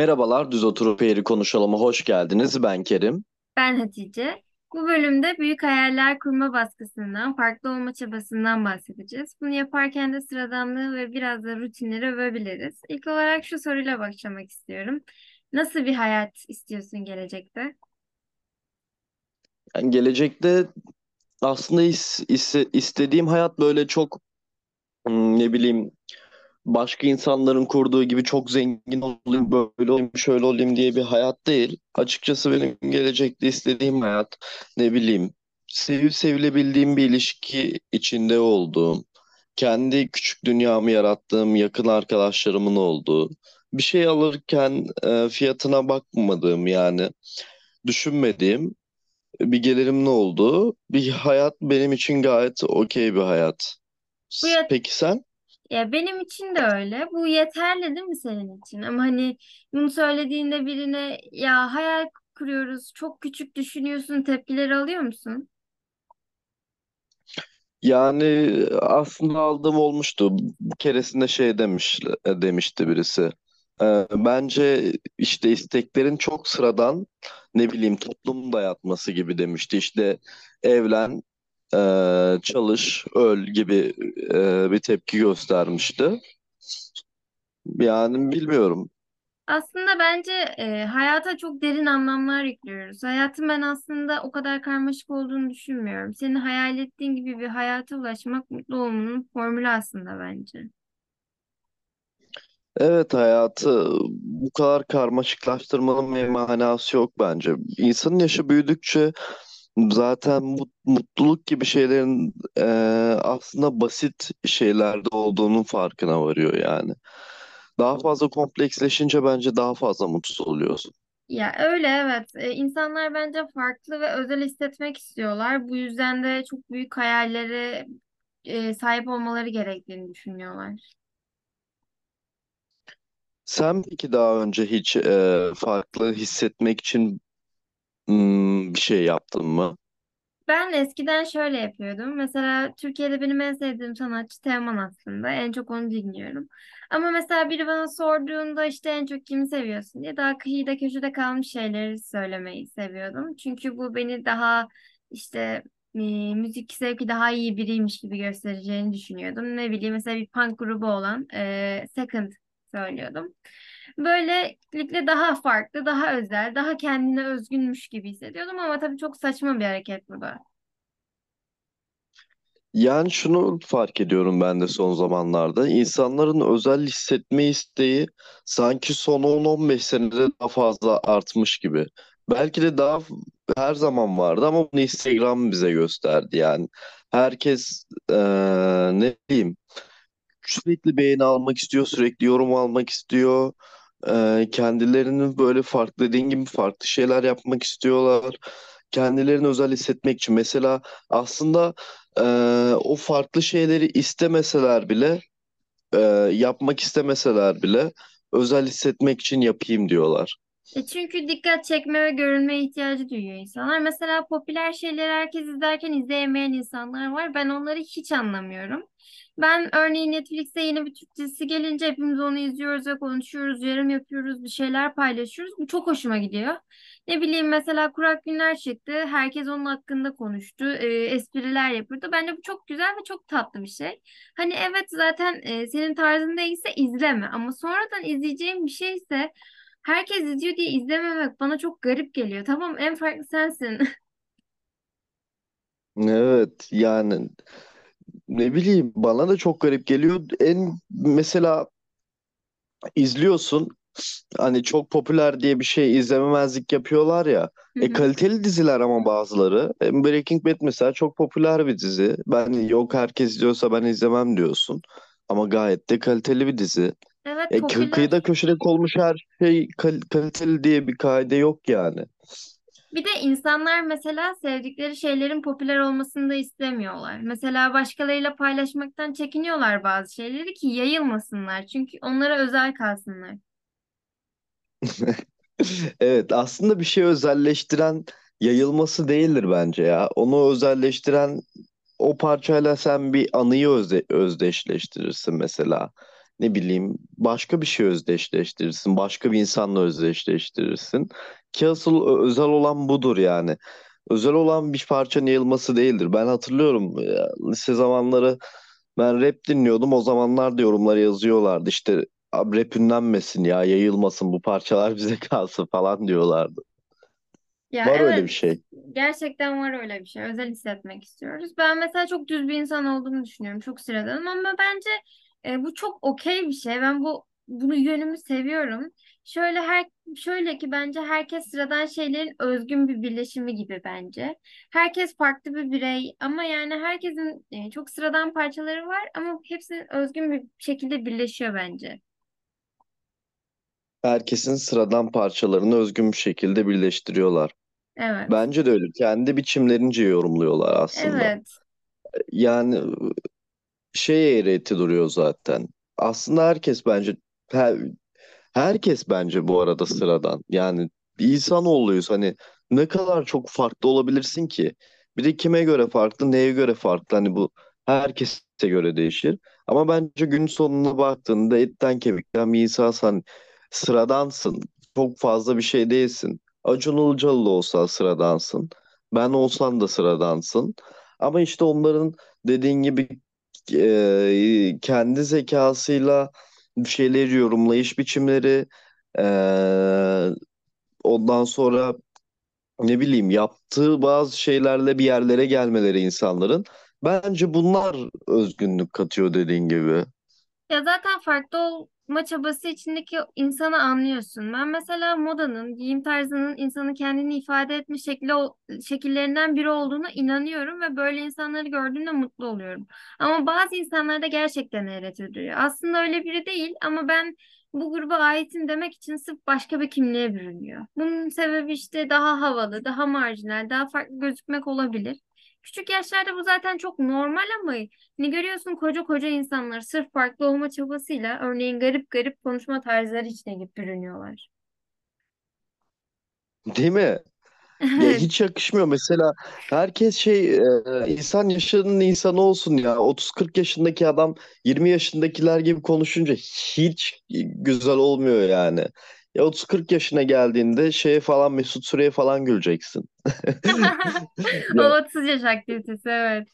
Merhabalar, Düz Oturup Eğri Konuşalım'a hoş geldiniz. Ben Kerim. Ben Hatice. Bu bölümde büyük hayaller kurma baskısından, farklı olma çabasından bahsedeceğiz. Bunu yaparken de sıradanlığı ve biraz da rutinleri övebiliriz. İlk olarak şu soruyla başlamak istiyorum. Nasıl bir hayat istiyorsun gelecekte? Yani gelecekte aslında is- is- istediğim hayat böyle çok hmm, ne bileyim başka insanların kurduğu gibi çok zengin olayım, böyle olayım, şöyle olayım diye bir hayat değil. Açıkçası benim gelecekte istediğim hayat ne bileyim sevip sevilebildiğim bir ilişki içinde olduğum, kendi küçük dünyamı yarattığım yakın arkadaşlarımın olduğu, bir şey alırken e, fiyatına bakmadığım yani düşünmediğim bir gelirimin olduğu bir hayat benim için gayet okey bir hayat. Bu yet Peki sen? Ya benim için de öyle. Bu yeterli değil mi senin için? Ama hani bunu söylediğinde birine ya hayal kuruyoruz, çok küçük düşünüyorsun tepkileri alıyor musun? Yani aslında aldığım olmuştu. Bir keresinde şey demiş demişti birisi. Ee, bence işte isteklerin çok sıradan ne bileyim toplum dayatması gibi demişti. İşte evlen, e, çalış, öl gibi e, bir tepki göstermişti. Yani bilmiyorum. Aslında bence e, hayata çok derin anlamlar yüklüyoruz. Hayatın ben aslında o kadar karmaşık olduğunu düşünmüyorum. Senin hayal ettiğin gibi bir hayata ulaşmak mutlu olmanın formülü aslında bence. Evet hayatı bu kadar karmaşıklaştırmanın bir manası yok bence. İnsanın yaşı büyüdükçe zaten mut- mutluluk gibi şeylerin e, aslında basit şeylerde olduğunun farkına varıyor yani. Daha fazla kompleksleşince bence daha fazla mutsuz oluyorsun. Ya öyle evet. E, insanlar bence farklı ve özel hissetmek istiyorlar. Bu yüzden de çok büyük hayallere e, sahip olmaları gerektiğini düşünüyorlar. Sen peki daha önce hiç e, farklı hissetmek için hmm, bir şey yaptın mı? Ben eskiden şöyle yapıyordum. Mesela Türkiye'de benim en sevdiğim sanatçı Teoman aslında. En çok onu dinliyorum. Ama mesela biri bana sorduğunda işte en çok kimi seviyorsun diye daha kıyıda köşede kalmış şeyleri söylemeyi seviyordum. Çünkü bu beni daha işte e, müzik zevki daha iyi biriymiş gibi göstereceğini düşünüyordum. Ne bileyim mesela bir punk grubu olan e, Second söylüyordum. Böylelikle daha farklı, daha özel, daha kendine özgünmüş gibi hissediyordum ama tabii çok saçma bir hareket bu da. Yani şunu fark ediyorum ben de son zamanlarda. İnsanların özel hissetme isteği sanki son 10-15 senede daha fazla artmış gibi. Belki de daha her zaman vardı ama bunu Instagram bize gösterdi yani. Herkes eee, ne diyeyim sürekli beğeni almak istiyor, sürekli yorum almak istiyor. Eee kendilerinin böyle farklı dediğin gibi farklı şeyler yapmak istiyorlar. Kendilerini özel hissetmek için. Mesela aslında eee, o farklı şeyleri istemeseler bile, eee, yapmak istemeseler bile özel hissetmek için yapayım diyorlar. E çünkü dikkat çekme ve görülmeye ihtiyacı duyuyor insanlar. Mesela popüler şeyleri herkes izlerken izleyemeyen insanlar var. Ben onları hiç anlamıyorum. Ben örneğin Netflix'te yeni bir Türk dizisi gelince hepimiz onu izliyoruz ve konuşuyoruz, yorum yapıyoruz, bir şeyler paylaşıyoruz. Bu çok hoşuma gidiyor. Ne bileyim mesela Kurak Günler çıktı. Herkes onun hakkında konuştu. e, espriler yapıyordu. Bence bu çok güzel ve çok tatlı bir şey. Hani evet zaten e, senin tarzın değilse izleme. Ama sonradan izleyeceğim bir şeyse Herkes izliyor diye izlememek bana çok garip geliyor. Tamam en farklı sensin. Evet yani ne bileyim bana da çok garip geliyor. En mesela izliyorsun hani çok popüler diye bir şey izlememezlik yapıyorlar ya. Hı E hı. kaliteli diziler ama bazıları. E, Breaking Bad mesela çok popüler bir dizi. Ben yok herkes izliyorsa ben izlemem diyorsun. Ama gayet de kaliteli bir dizi. Evet E, kı- kıyıda popüler. köşede olmuş her şey kal- kaliteli diye bir kaide yok yani. Bir de insanlar mesela sevdikleri şeylerin popüler olmasını da istemiyorlar. Mesela başkalarıyla paylaşmaktan çekiniyorlar bazı şeyleri ki yayılmasınlar. Çünkü onlara özel kalsınlar. Evet aslında bir şey özelleştiren yayılması değildir bence ya. Onu özelleştiren o parçayla sen bir anıyı özde özdeşleştirirsin mesela. Ne bileyim başka bir şey özdeşleştirirsin. Başka bir insanla özdeşleştirirsin. Ki asıl özel olan budur yani. Özel olan bir parçanın yayılması değildir. Ben hatırlıyorum ya, lise zamanları ben rap dinliyordum. O zamanlar da yorumlara yazıyorlardı. İşte "Abi rap ünlenmesin ya yayılmasın bu parçalar bize kalsın falan diyorlardı. Ya Var öyle bir evet şey. gerçekten var öyle bir şey. Özel hissetmek istiyoruz. Ben mesela çok düz bir insan olduğumu düşünüyorum. Çok sıradanım ama bence e, bu çok okey bir şey. Ben bu bunu yönümü seviyorum. Şöyle her şöyle ki bence herkes sıradan şeylerin özgün bir birleşimi gibi bence. Herkes farklı bir birey ama yani herkesin e, çok sıradan parçaları var ama hepsinin özgün bir şekilde birleşiyor bence. Herkesin sıradan parçalarını özgün bir şekilde birleştiriyorlar. Evet. Bence de öyle. Kendi biçimlerince yorumluyorlar aslında. Evet. Yani şey eğreti duruyor zaten. Aslında herkes bence her- herkes bence bu arada sıradan. Yani insanoğluyuz. Hani ne kadar çok farklı olabilirsin ki? Bir de kime göre farklı, neye göre farklı? Hani bu herkese göre değişir. Ama bence gün sonuna baktığında etten kemikten bir insansan sıradansın. Çok fazla bir şey değilsin. Acun Ilıcalı olsa sıradansın. Ben olsam da sıradansın. Ama işte onların dediğin gibi e, kendi zekasıyla bir şeyleri yorumlayış biçimleri e, ondan sonra ne bileyim yaptığı bazı şeylerle bir yerlere gelmeleri insanların bence bunlar özgünlük katıyor dediğin gibi. Ya zaten farklı olma çabası içindeki insanı anlıyorsun. Ben mesela modanın, giyim tarzının insanın kendini ifade etme şekli şekillerinden biri olduğuna inanıyorum ve böyle insanları gördüğümde mutlu oluyorum. Ama bazı insanlar da gerçekten hayret ediyor. Aslında öyle biri değil ama ben bu gruba aitim demek için sırf başka bir kimliğe bürünüyor. Bunun sebebi işte daha havalı, daha marjinal, daha farklı gözükmek olabilir. Küçük yaşlarda bu zaten çok normal ama ne görüyorsun koca koca insanlar sırf farklı olma çabasıyla örneğin garip garip konuşma tarzları içine girip bürünüyorlar. Değil mi? Ya Evet. hiç yakışmıyor mesela herkes şey e, insan yaşının insanı olsun ya 30-40 yaşındaki adam 20 yaşındakiler gibi konuşunca hiç güzel olmuyor yani. Ya 30-40 yaşına geldiğinde şeye falan Mesut Süre'ye falan güleceksin. O Ya 30 yaş aktivitesi evet.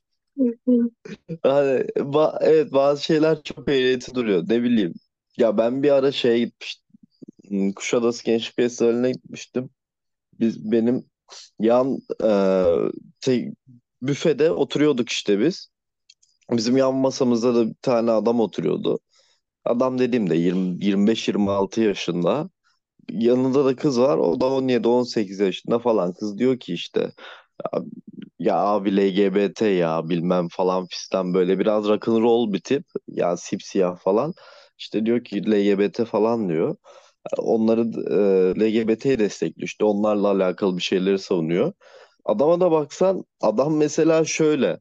hani ba- evet bazı şeyler çok eğreti duruyor ne bileyim. Ya ben bir ara şeye gitmiştim. hmm, Kuşadası Gençlik Festivali'ne gitmiştim. Biz benim yan e, te- büfede oturuyorduk işte biz. Bizim yan masamızda da bir tane adam oturuyordu. Adam dediğimde 20 25-26 yaşında. Yanında da kız var. O da 17-18 yaşında falan. Kız diyor ki işte ya, abi LGBT ya bilmem falan fistan böyle biraz rock'n'roll bir tip. Ya sipsiyah falan. İşte diyor ki LGBT falan diyor. Onları e, LGBT'yi destekliyor. İşte onlarla alakalı bir şeyleri savunuyor. Adama da baksan adam mesela şöyle.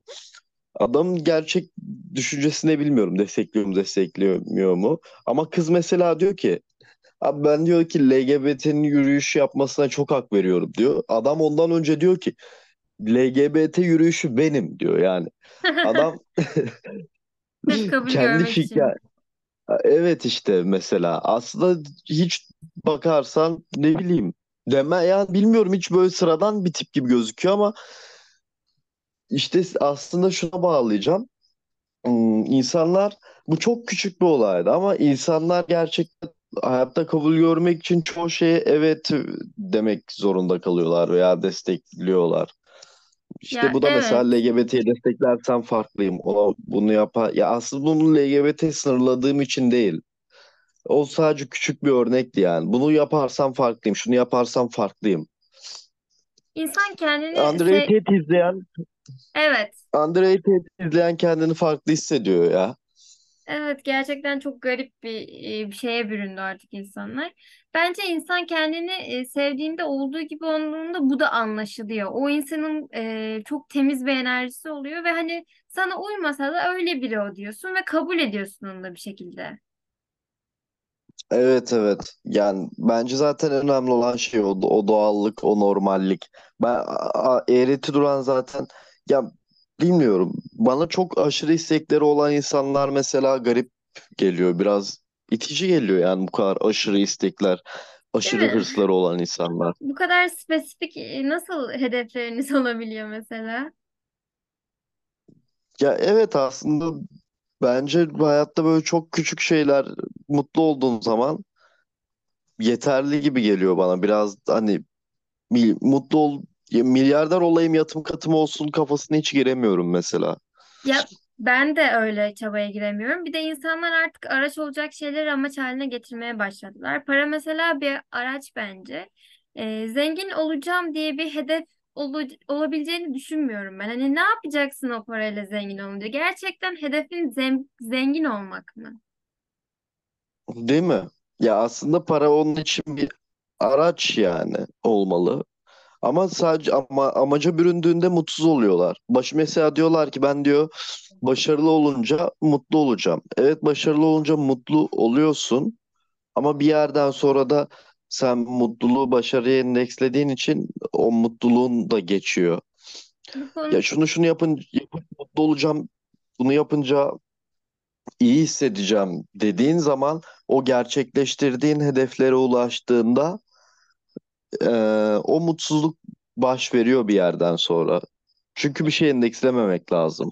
Adamın gerçek düşüncesini bilmiyorum. Destekliyor mu, desteklemiyor mu? Ama kız mesela diyor ki abi ben diyor ki LGBT'nin yürüyüş yapmasına çok hak veriyorum diyor. Adam ondan önce diyor ki LGBT yürüyüşü benim diyor yani. Adam kendi için. evet işte mesela aslında hiç bakarsan ne bileyim deme ya bilmiyorum hiç böyle sıradan bir tip gibi gözüküyor ama işte aslında şuna bağlayacağım. Hmm, insanlar bu çok küçük bir olaydı ama insanlar gerçekten hayatta kabul görmek için çoğu şeye evet demek zorunda kalıyorlar veya destekliyorlar. İşte Ya bu da mesela evet. LGBT'yi desteklersen farklıyım. Ona bunu yapar. Ya aslında bunu LGBT sınırladığım için değil. O sadece küçük bir örnekti yani. Bunu yaparsam farklıyım. Şunu yaparsam farklıyım. İnsan kendini Andrei se Tate izleyen evet. Andrei Tate izleyen kendini farklı hissediyor ya. Evet gerçekten çok garip bir, bir şeye büründü artık insanlar. Bence insan kendini sevdiğinde olduğu gibi olduğunda bu da anlaşılıyor. O insanın çok temiz bir enerjisi oluyor ve hani sana uymasa da öyle biri o diyorsun ve kabul ediyorsun onu da bir şekilde. Evet evet. Yani bence zaten önemli olan şey o, o doğallık, o normallik. Ben a- eğreti duran zaten ya bilmiyorum. Bana çok aşırı istekleri olan insanlar mesela garip geliyor. Biraz itici geliyor yani bu kadar aşırı istekler, aşırı mi? hırsları olan insanlar. Bu kadar spesifik e, nasıl hedefleriniz olabiliyor mesela? Ya evet aslında bence hayatta böyle çok küçük şeyler mutlu olduğun zaman yeterli gibi geliyor bana. Biraz hani mutlu ol ya milyarder olayım yatım katım olsun kafasına hiç giremiyorum mesela. Ya ben de öyle çabaya giremiyorum. Bir de insanlar artık araç olacak şeyleri amaç haline getirmeye başladılar. Para mesela bir araç bence. Ee, zengin olacağım diye bir hedef olu- olabileceğini düşünmüyorum ben. Hani ne yapacaksın o parayla zengin olunca? Gerçekten hedefin zem- zengin olmak mı? Değil mi? Ya aslında para onun için bir araç yani olmalı. Ama sadece ama amaca büründüğünde mutsuz oluyorlar. Baş mesela diyorlar ki ben diyor başarılı olunca mutlu olacağım. Evet başarılı olunca mutlu oluyorsun ama bir yerden sonra da sen mutluluğu başarıya endekslediğin için o mutluluğun da geçiyor. Ya şunu şunu yapın, yapıp mutlu olacağım. Bunu yapınca iyi hissedeceğim dediğin zaman o gerçekleştirdiğin hedeflere ulaştığında eee, o mutsuzluk baş veriyor bir yerden sonra. Çünkü bir şey endekslememek lazım.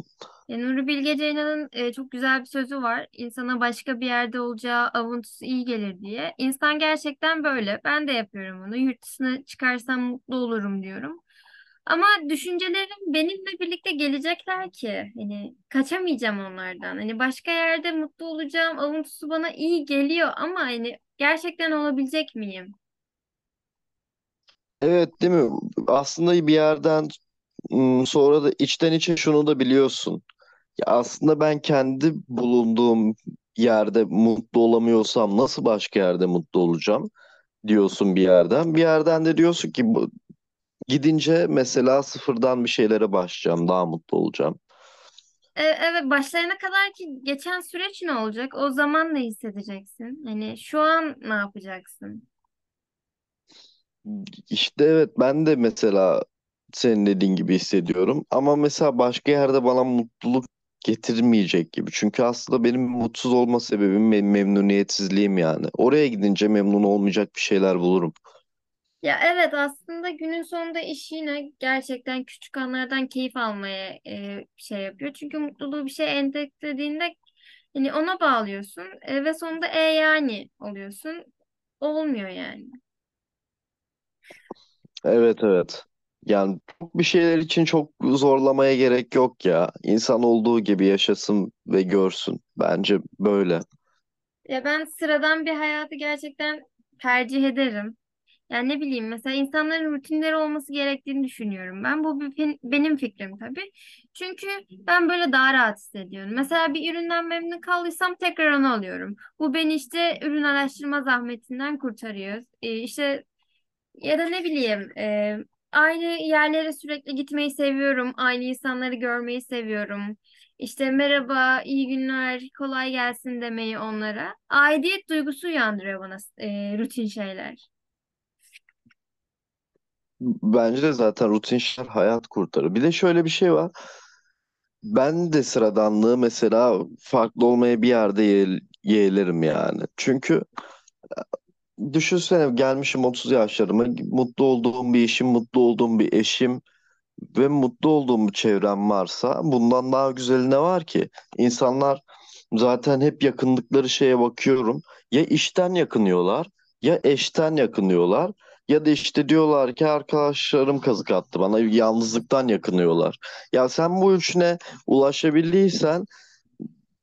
E, Nuri Bilge Ceylan'ın e, çok güzel bir sözü var. İnsana başka bir yerde olacağı avuntusu iyi gelir diye. İnsan gerçekten böyle. Ben de yapıyorum bunu. Yurt dışına çıkarsam mutlu olurum diyorum. Ama düşüncelerim benimle birlikte gelecekler ki. Hani kaçamayacağım onlardan. Hani başka yerde mutlu olacağım avuntusu bana iyi geliyor ama hani gerçekten olabilecek miyim? Evet değil mi? Aslında bir yerden sonra da içten içe şunu da biliyorsun. Ya aslında ben kendi bulunduğum yerde mutlu olamıyorsam nasıl başka yerde mutlu olacağım diyorsun bir yerden. Bir yerden de diyorsun ki bu, gidince mesela sıfırdan bir şeylere başlayacağım, daha mutlu olacağım. E, evet başlayana kadar ki geçen süreç ne olacak? O zaman ne hissedeceksin? Hani şu an ne yapacaksın? İşte evet ben de mesela senin dediğin gibi hissediyorum. Ama mesela başka yerde bana mutluluk getirmeyecek gibi. Çünkü aslında benim mutsuz olma sebebim memnuniyetsizliğim yani. Oraya gidince memnun olmayacak bir şeyler bulurum. Ya evet aslında günün sonunda iş yine gerçekten küçük anlardan keyif almaya e, şey yapıyor. Çünkü mutluluğu bir şey endeklediğinde hani ona bağlıyorsun e, ve sonunda e yani oluyorsun. Olmuyor yani. Evet evet. Yani bir şeyler için çok zorlamaya gerek yok ya. İnsan olduğu gibi yaşasın ve görsün. Bence böyle. Ya ben sıradan bir hayatı gerçekten tercih ederim. Yani ne bileyim mesela insanların rutinleri olması gerektiğini düşünüyorum. Ben bu bir benim fikrim tabii. Çünkü ben böyle daha rahat hissediyorum. Mesela bir üründen memnun kaldıysam tekrar onu alıyorum. Bu beni işte ürün araştırma zahmetinden kurtarıyor. Ee, işte ya da ne bileyim e, aynı yerlere sürekli gitmeyi seviyorum. Aynı insanları görmeyi seviyorum. İşte merhaba, iyi günler, kolay gelsin demeyi onlara. Aidiyet duygusu uyandırıyor bana e, rutin şeyler. Bence de zaten rutin şeyler hayat kurtarır. Bir de şöyle bir şey var. Ben de sıradanlığı mesela farklı olmaya bir yerde ye- yeğlerim yani. Çünkü düşünsene gelmişim 30 yaşlarıma mutlu olduğum bir işim, mutlu olduğum bir eşim ve mutlu olduğum bir çevrem varsa bundan daha güzeli ne var ki? İnsanlar zaten hep yakındıkları şeye bakıyorum. Ya işten yakınıyorlar ya eşten yakınıyorlar ya da işte diyorlar ki arkadaşlarım kazık attı bana yalnızlıktan yakınıyorlar. Ya sen bu üçüne ulaşabildiysen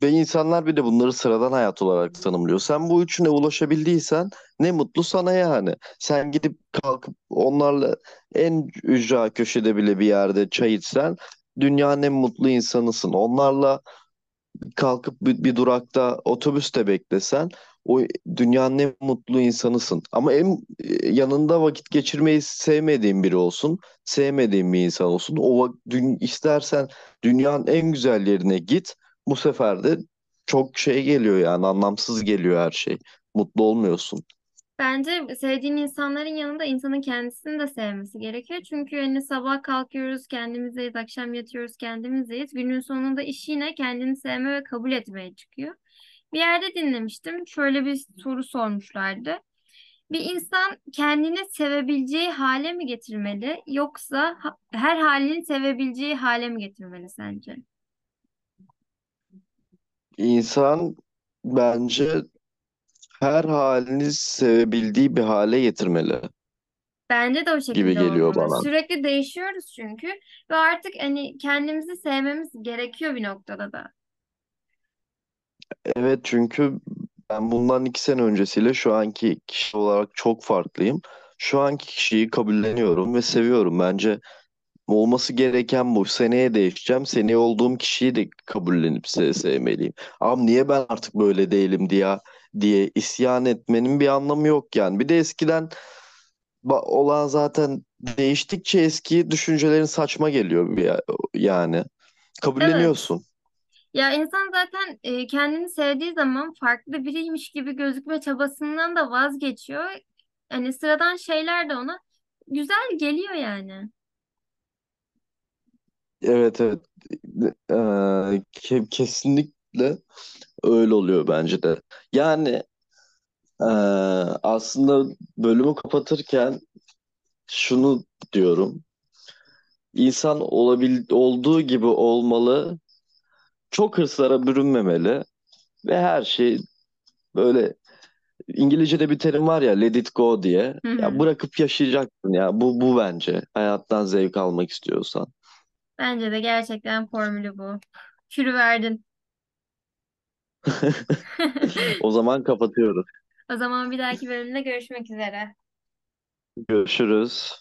ve insanlar bir de bunları sıradan hayat olarak tanımlıyor. Sen bu üçüne ulaşabildiysen ne mutlu sana yani. Sen gidip kalkıp onlarla en ücra köşede bile bir yerde çay içsen dünyanın en mutlu insanısın. Onlarla kalkıp bir, bir durakta otobüste beklesen o dünyanın en mutlu insanısın. Ama en e, yanında vakit geçirmeyi sevmediğin biri olsun, sevmediğin bir insan olsun. O dün, istersen dünyanın en güzel yerine git. Bu sefer de çok şey geliyor yani anlamsız geliyor her şey. Mutlu olmuyorsun. Bence sevdiğin insanların yanında insanın kendisini de sevmesi gerekiyor. Çünkü hani sabah kalkıyoruz, kendimizdeyiz, akşam yatıyoruz, kendimizdeyiz. Günün sonunda iş yine kendini sevme ve kabul etmeye çıkıyor. Bir yerde dinlemiştim. Şöyle bir soru sormuşlardı. Bir insan kendini sevebileceği hale mi getirmeli yoksa her halini sevebileceği hale mi getirmeli sence? İnsan bence her halini sevebildiği bir hale getirmeli Bence de o gibi şekilde geliyor olmalı. bana. Sürekli değişiyoruz çünkü ve artık hani kendimizi sevmemiz gerekiyor bir noktada da. Evet çünkü ben bundan iki sene öncesiyle şu anki kişi olarak çok farklıyım. Şu anki kişiyi kabulleniyorum ve seviyorum. Bence olması gereken bu. Seneye değişeceğim. Seneye olduğum kişiyi de kabullenip se sevmeliyim. Ama niye ben artık böyle değilim diye diye isyan etmenin bir anlamı yok yani. Bir de eskiden olan zaten değiştikçe eski düşüncelerin saçma geliyor bir ya- yani. Evet. Kabulleniyorsun. Ya insan zaten e, kendini sevdiği zaman farklı biriymiş gibi gözükme çabasından da vazgeçiyor. Hani sıradan şeyler de ona güzel geliyor yani. Evet evet. Ee, ke- kesinlikle öyle oluyor bence de. Yani ee, aslında bölümü kapatırken şunu diyorum. İnsan olabil olduğu gibi olmalı. Çok hırslara bürünmemeli ve her şey böyle İngilizce'de bir terim var ya let it go diye. Hı Ya hı. bırakıp yaşayacaksın ya. Bu bu bence. Hayattan zevk almak istiyorsan. Bence de gerçekten formülü bu. Kürü verdin. O zaman kapatıyoruz. O zaman bir dahaki bölümde görüşmek üzere. Görüşürüz.